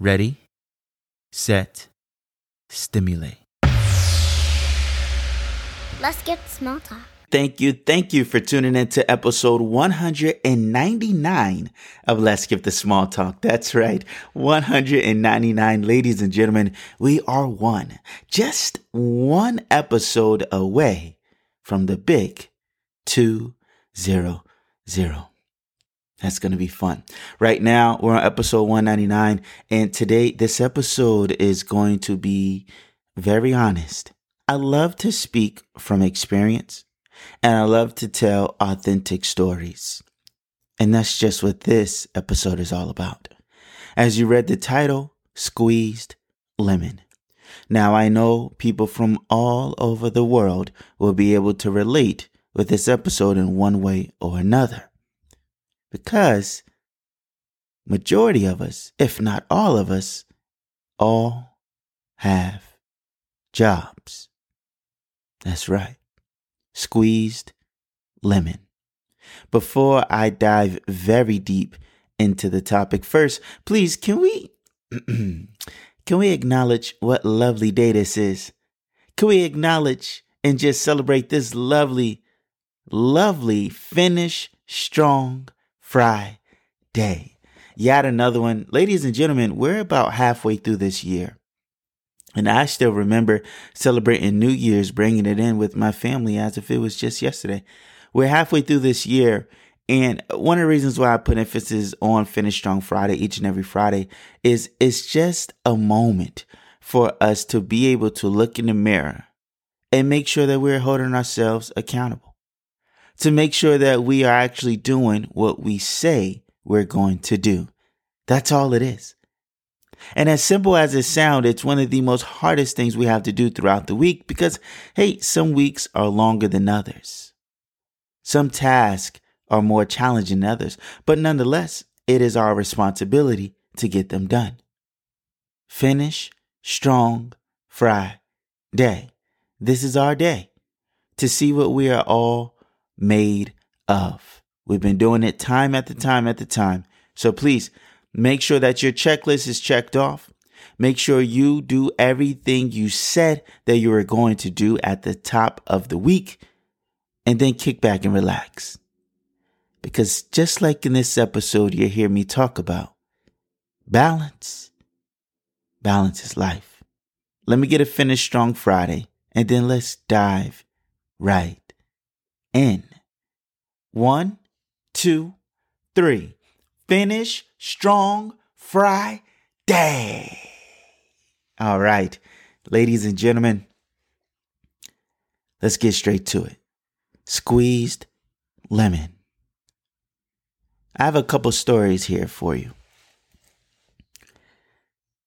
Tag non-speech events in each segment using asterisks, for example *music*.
ready, set, stimulate. Let's get small talk. Thank you, thank you for tuning in to episode 199 of Let's Skip the Small Talk. That's right, 199, ladies and gentlemen. We are one, just one episode away from the big 200. That's going to be fun. Right now, we're on episode 199, and today, this episode is going to be very honest. I love to speak from experience and I love to tell authentic stories. And that's just what this episode is all about. As you read the title, Squeezed Lemon. Now I know people from all over the world will be able to relate with this episode in one way or another. Because majority of us, if not all of us, all have jobs. That's right squeezed lemon. Before I dive very deep into the topic, first, please can we *clears throat* can we acknowledge what lovely day this is? Can we acknowledge and just celebrate this lovely, lovely finish strong fry day? Yet another one. Ladies and gentlemen, we're about halfway through this year. And I still remember celebrating New Year's, bringing it in with my family as if it was just yesterday. We're halfway through this year. And one of the reasons why I put emphasis on Finish Strong Friday each and every Friday is it's just a moment for us to be able to look in the mirror and make sure that we're holding ourselves accountable. To make sure that we are actually doing what we say we're going to do. That's all it is. And as simple as it sounds, it's one of the most hardest things we have to do throughout the week because, hey, some weeks are longer than others. Some tasks are more challenging than others, but nonetheless, it is our responsibility to get them done. Finish strong Friday. This is our day to see what we are all made of. We've been doing it time after time after time. So please Make sure that your checklist is checked off. Make sure you do everything you said that you were going to do at the top of the week and then kick back and relax. Because just like in this episode, you hear me talk about balance. Balance is life. Let me get a finish strong Friday and then let's dive right in. One, two, three. Finish Strong Friday. All right, ladies and gentlemen, let's get straight to it. Squeezed lemon. I have a couple stories here for you.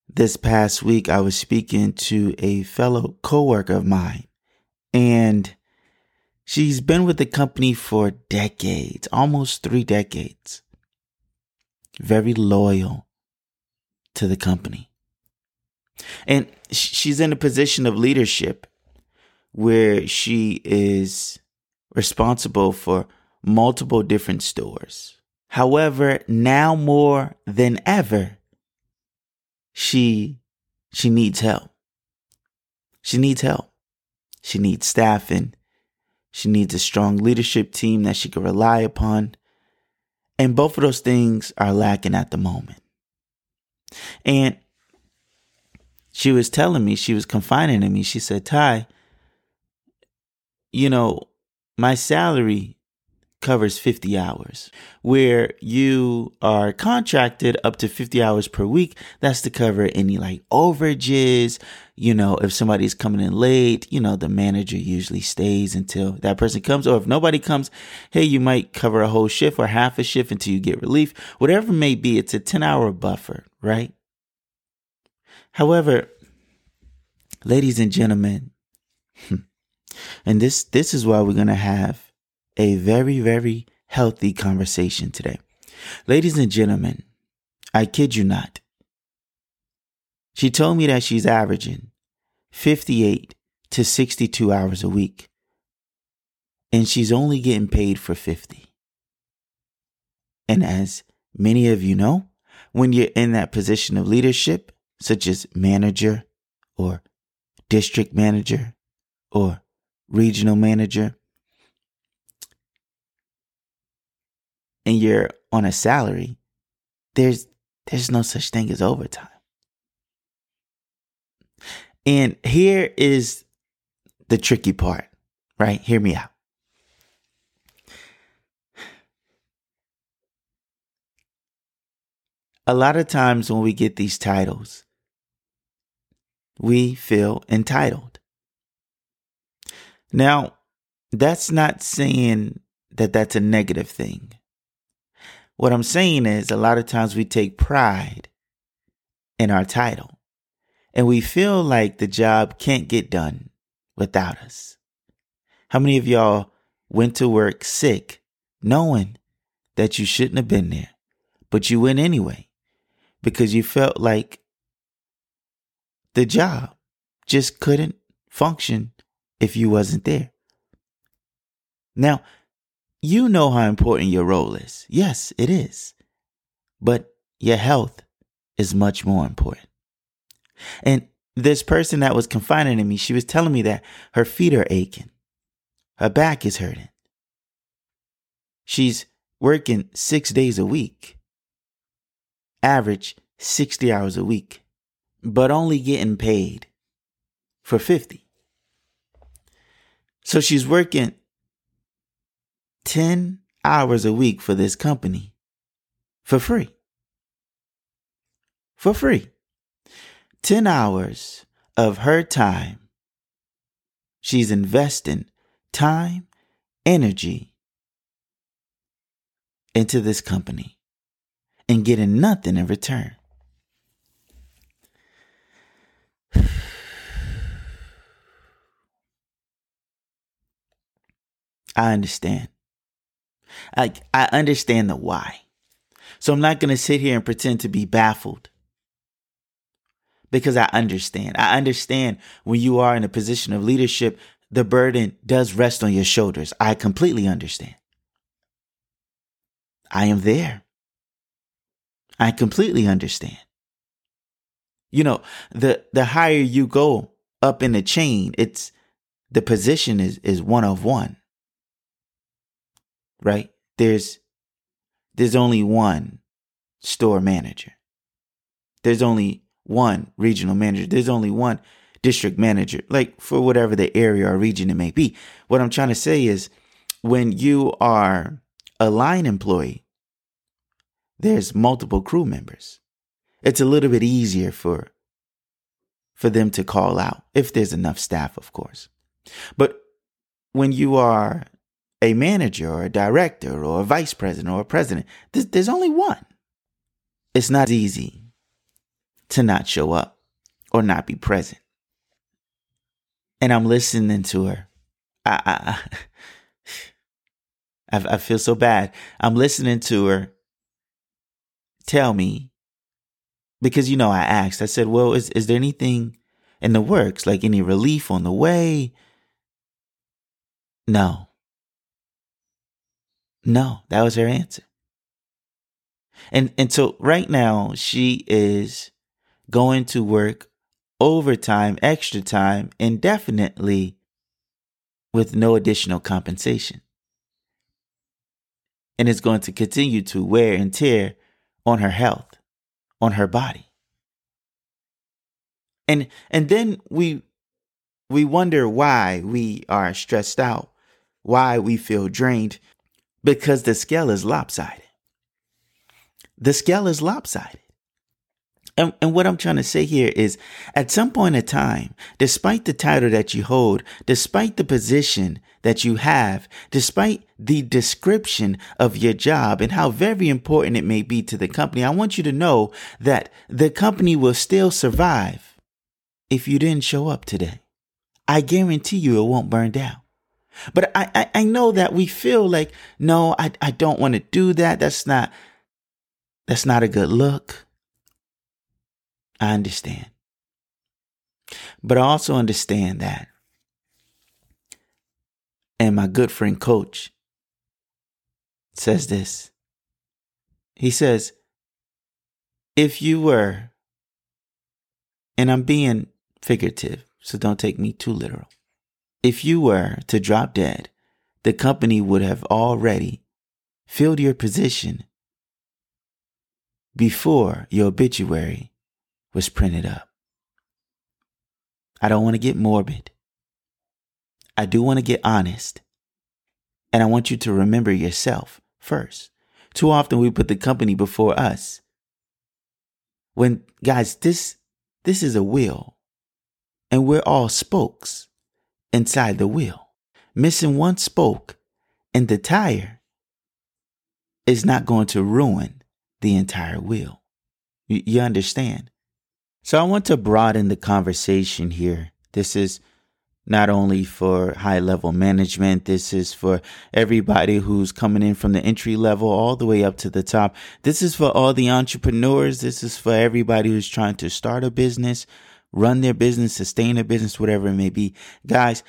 This past week, I was speaking to a fellow coworker of mine, and she's been with the company for decades, almost three decades very loyal to the company. And she's in a position of leadership where she is responsible for multiple different stores. However, now more than ever, she she needs help. She needs help. She needs staffing. She needs a strong leadership team that she can rely upon. And both of those things are lacking at the moment. And she was telling me, she was confiding in me. She said, Ty, you know, my salary covers 50 hours, where you are contracted up to 50 hours per week. That's to cover any like overages. You know, if somebody's coming in late, you know, the manager usually stays until that person comes. Or if nobody comes, hey, you might cover a whole shift or half a shift until you get relief. Whatever may be, it's a 10 hour buffer, right? However, ladies and gentlemen, *laughs* and this this is why we're to have a very very healthy conversation today. Ladies and gentlemen, I kid you not. She told me that she's averaging 58 to 62 hours a week. And she's only getting paid for 50. And as many of you know, when you're in that position of leadership, such as manager or district manager or regional manager, and you're on a salary, there's there's no such thing as overtime. And here is the tricky part, right? Hear me out. A lot of times when we get these titles, we feel entitled. Now, that's not saying that that's a negative thing. What I'm saying is a lot of times we take pride in our title and we feel like the job can't get done without us. How many of y'all went to work sick knowing that you shouldn't have been there, but you went anyway because you felt like the job just couldn't function if you wasn't there. Now, you know how important your role is. Yes, it is. But your health is much more important. And this person that was confiding in me, she was telling me that her feet are aching, her back is hurting. She's working six days a week, average 60 hours a week, but only getting paid for 50. So she's working 10 hours a week for this company for free. For free. 10 hours of her time. She's investing time, energy into this company and getting nothing in return. *sighs* I understand. I, I understand the why. So I'm not going to sit here and pretend to be baffled because I understand. I understand when you are in a position of leadership, the burden does rest on your shoulders. I completely understand. I am there. I completely understand. You know, the the higher you go up in the chain, it's the position is is one of one right? There's there's only one store manager. There's only one regional manager. There's only one district manager, like for whatever the area or region it may be. What I'm trying to say is when you are a line employee, there's multiple crew members. It's a little bit easier for for them to call out if there's enough staff, of course. But when you are a manager or a director or a vice president or a president. There's, only one. It's not easy to not show up or not be present. And I'm listening to her. I, I, *laughs* I, I feel so bad. I'm listening to her tell me, because, you know, I asked, I said, well, is, is there anything in the works, like any relief on the way? No. No, that was her answer. And and so right now she is going to work overtime, extra time, indefinitely with no additional compensation. And it's going to continue to wear and tear on her health, on her body. And and then we we wonder why we are stressed out, why we feel drained, because the scale is lopsided. The scale is lopsided. And, and what I'm trying to say here is at some point in time, despite the title that you hold, despite the position that you have, despite the description of your job and how very important it may be to the company, I want you to know that the company will still survive if you didn't show up today. I guarantee you it won't burn down. But I, I, I know that we feel like, no, I, I don't want to do that. That's not, that's not a good look. I understand. But I also understand that. And my good friend coach says this. He says, if you were, and I'm being figurative, so don't take me too literal. If you were to drop dead, the company would have already filled your position before your obituary was printed up. I don't want to get morbid. I do want to get honest. And I want you to remember yourself first. Too often we put the company before us. When guys, this this is a wheel and we're all spokes inside the wheel. Missing one spoke in the tire is not going to ruin the entire wheel. You, you understand? So I want to broaden the conversation here. This is not only for high level management, this is for everybody who's coming in from the entry level all the way up to the top. This is for all the entrepreneurs. This is for everybody who's trying to start a business, run their business, sustain their business, whatever it may be. Guys,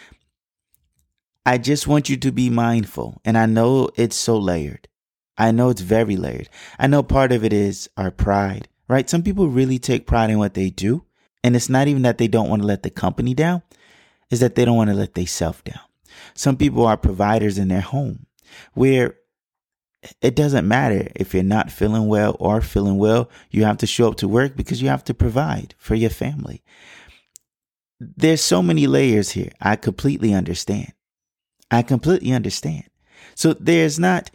I just want you to be mindful. And I know it's so layered. I know it's very layered. I know part of it is our pride, right? Some people really take pride in what they do. And it's not even that they don't want to let the company down, is that they don't want to let themselves down. Some people are providers in their home where it doesn't matter if you're not feeling well or feeling well, you have to show up to work because you have to provide for your family. There's so many layers here. I completely understand. I completely understand. So there's not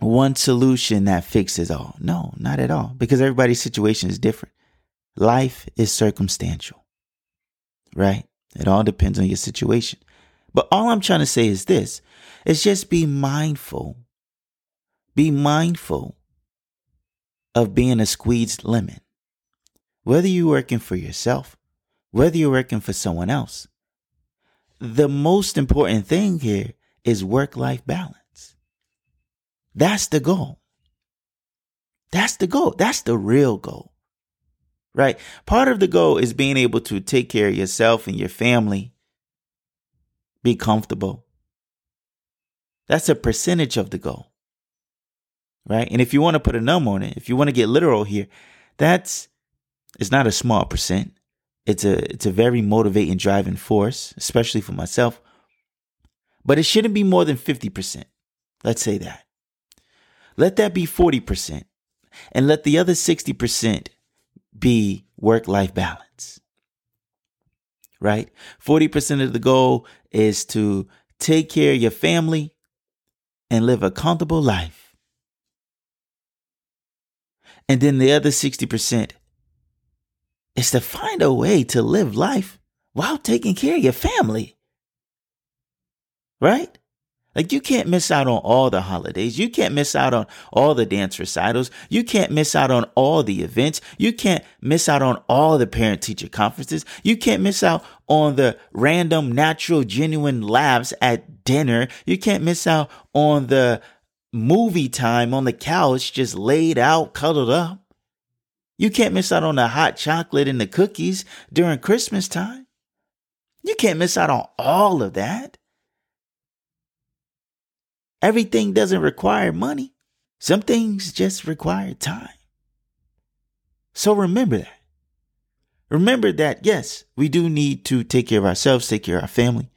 one solution that fixes all. No, not at all, because everybody's situation is different. Life is circumstantial, right? It all depends on your situation. But all I'm trying to say is this is just be mindful. Be mindful of being a squeezed lemon. Whether you're working for yourself, whether you're working for someone else, the most important thing here is work life balance. That's the goal. That's the goal. That's the real goal. Right? Part of the goal is being able to take care of yourself and your family, be comfortable. That's a percentage of the goal. Right? And if you want to put a number on it, if you want to get literal here, that's it's not a small percent. It's a it's a very motivating driving force, especially for myself. But it shouldn't be more than 50%. Let's say that. Let that be 40%. And let the other 60% be work life balance. Right? 40% of the goal is to take care of your family and live a comfortable life. And then the other 60% is to find a way to live life while taking care of your family. Right? Like you can't miss out on all the holidays. You can't miss out on all the dance recitals. You can't miss out on all the events. You can't miss out on all the parent teacher conferences. You can't miss out on the random, natural, genuine laughs at dinner. You can't miss out on the movie time on the couch, just laid out, cuddled up. You can't miss out on the hot chocolate and the cookies during Christmas time. You can't miss out on all of that. Everything doesn't require money. Some things just require time. So remember that. Remember that, yes, we do need to take care of ourselves, take care of our family.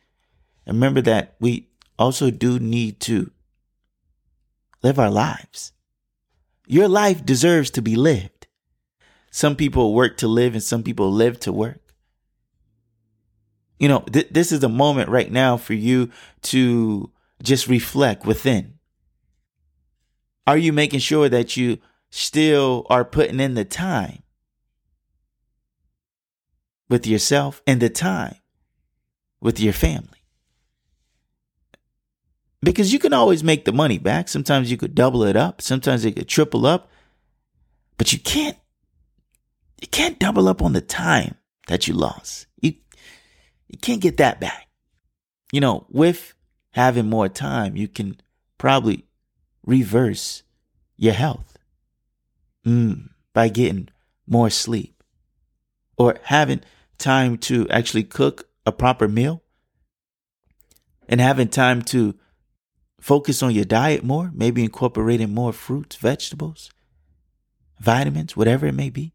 And remember that we also do need to live our lives. Your life deserves to be lived. Some people work to live and some people live to work. You know, th- this is a moment right now for you to just reflect within. Are you making sure that you still are putting in the time with yourself and the time with your family. Because you can always make the money back. Sometimes you could double it up, sometimes it could triple up, but you can't you can't double up on the time that you lost. You you can't get that back. You know, with having more time, you can probably reverse your health mm, by getting more sleep or having time to actually cook a proper meal and having time to focus on your diet more, maybe incorporating more fruits, vegetables, vitamins, whatever it may be.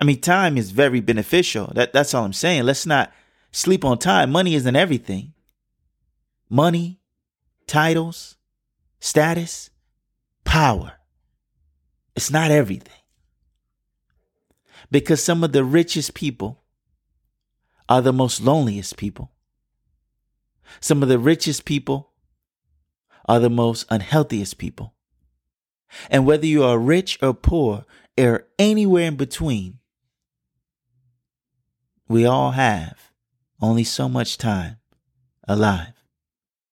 I mean, time is very beneficial. That, that's all I'm saying. Let's not sleep on time. Money isn't everything. Money, titles, status, power. It's not everything. Because some of the richest people are the most loneliest people. Some of the richest people are the most unhealthiest people. And whether you are rich or poor or anywhere in between, we all have only so much time alive.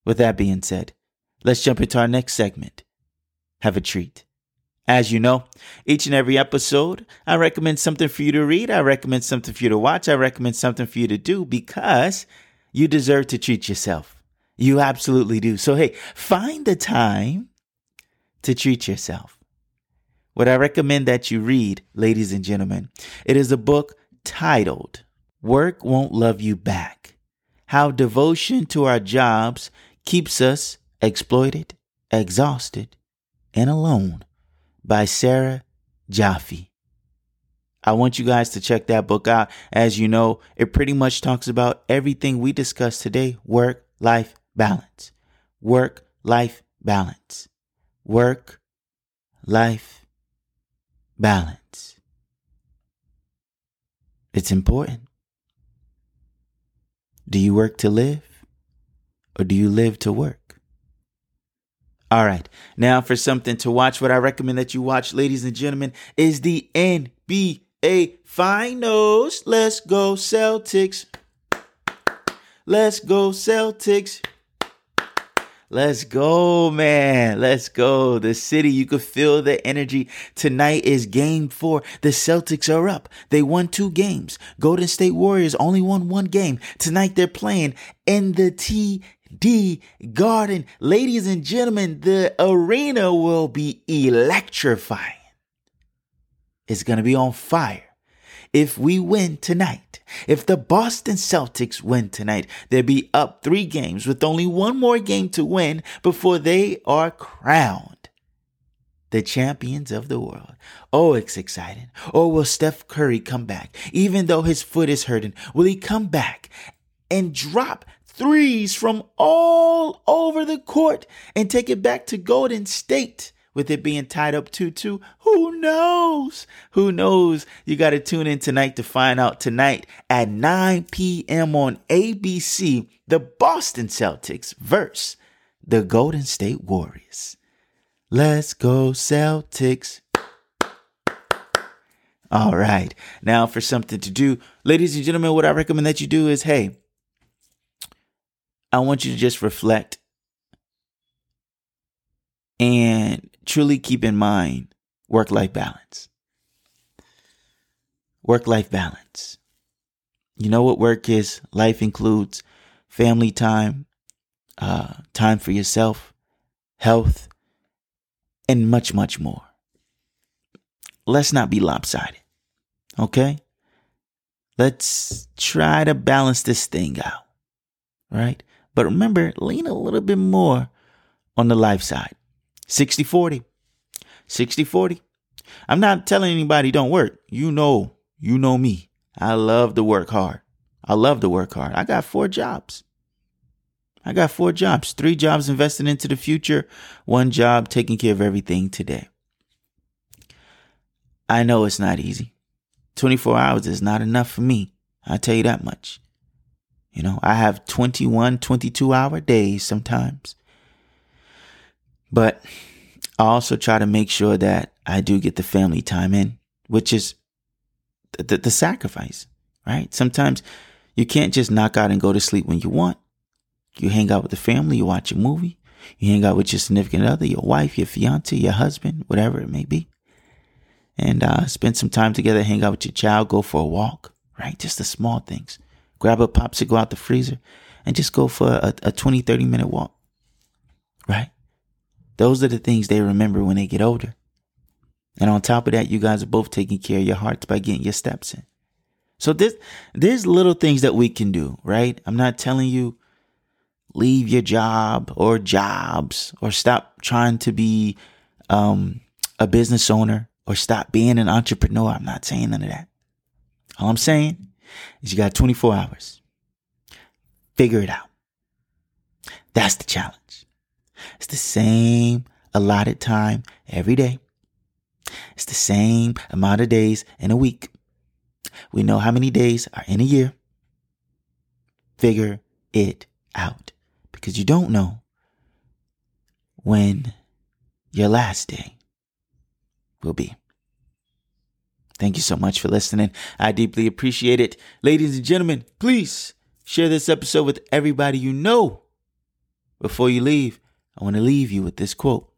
With that being said, let's jump into our next segment. Have a treat. As you know, each and every episode, I recommend something for you to read. I recommend something for you to watch. I recommend something for you to do because you deserve to treat yourself. You absolutely do. So, hey, find the time to treat yourself. What I recommend that you read, ladies and gentlemen, it is a book titled Work Won't Love You Back How Devotion to Our Jobs Keeps Us Exploited, Exhausted, and Alone by Sarah Jaffe. I want you guys to check that book out. As you know, it pretty much talks about everything we discussed today work, life, balance. Work, life, balance. Work, life, balance. It's important. Do you work to live or do you live to work? All right. Now for something to watch, what I recommend that you watch, ladies and gentlemen, is the NBA Finals. Let's go Celtics. Let's go Celtics. Let's go, man. Let's go. The city, you could feel the energy. Tonight is game four. The Celtics are up. They won two games. Golden State Warriors only won one game. Tonight they're playing in the T D Garden. Ladies and gentlemen, the arena will be electrifying. It's going to be on fire. If we win tonight, if the Boston Celtics win tonight, they'll be up three games with only one more game to win before they are crowned the champions of the world. Oh, it's exciting. Or will Steph Curry come back? Even though his foot is hurting, will he come back and drop threes from all over the court and take it back to Golden State with it being tied up 2 2. Who knows? Who knows? You got to tune in tonight to find out. Tonight at 9 p.m. on ABC, the Boston Celtics versus the Golden State Warriors. Let's go, Celtics. All right. Now, for something to do, ladies and gentlemen, what I recommend that you do is hey, I want you to just reflect and truly keep in mind work life balance. Work life balance. You know what work is? Life includes family time, uh, time for yourself, health, and much, much more. Let's not be lopsided. Okay? Let's try to balance this thing out. Right? But remember, lean a little bit more on the life side. 60 40. 60 40. I'm not telling anybody don't work. You know, you know me. I love to work hard. I love to work hard. I got four jobs. I got four jobs, three jobs invested into the future, one job taking care of everything today. I know it's not easy. 24 hours is not enough for me. I tell you that much. You know, I have 21, 22 hour days sometimes. But I also try to make sure that I do get the family time in, which is the, the, the sacrifice, right? Sometimes you can't just knock out and go to sleep when you want. You hang out with the family, you watch a movie, you hang out with your significant other, your wife, your fiance, your husband, whatever it may be. And uh, spend some time together, hang out with your child, go for a walk, right? Just the small things. Grab a popsicle out the freezer and just go for a, a 20, 30 minute walk, right? Those are the things they remember when they get older. And on top of that, you guys are both taking care of your hearts by getting your steps in. So this, there's little things that we can do, right? I'm not telling you leave your job or jobs or stop trying to be um, a business owner or stop being an entrepreneur. I'm not saying none of that. All I'm saying is you got 24 hours. Figure it out. That's the challenge. The same allotted time every day. It's the same amount of days in a week. We know how many days are in a year. Figure it out because you don't know when your last day will be. Thank you so much for listening. I deeply appreciate it. Ladies and gentlemen, please share this episode with everybody you know. Before you leave, I want to leave you with this quote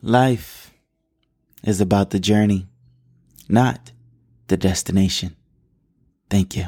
Life is about the journey, not the destination. Thank you.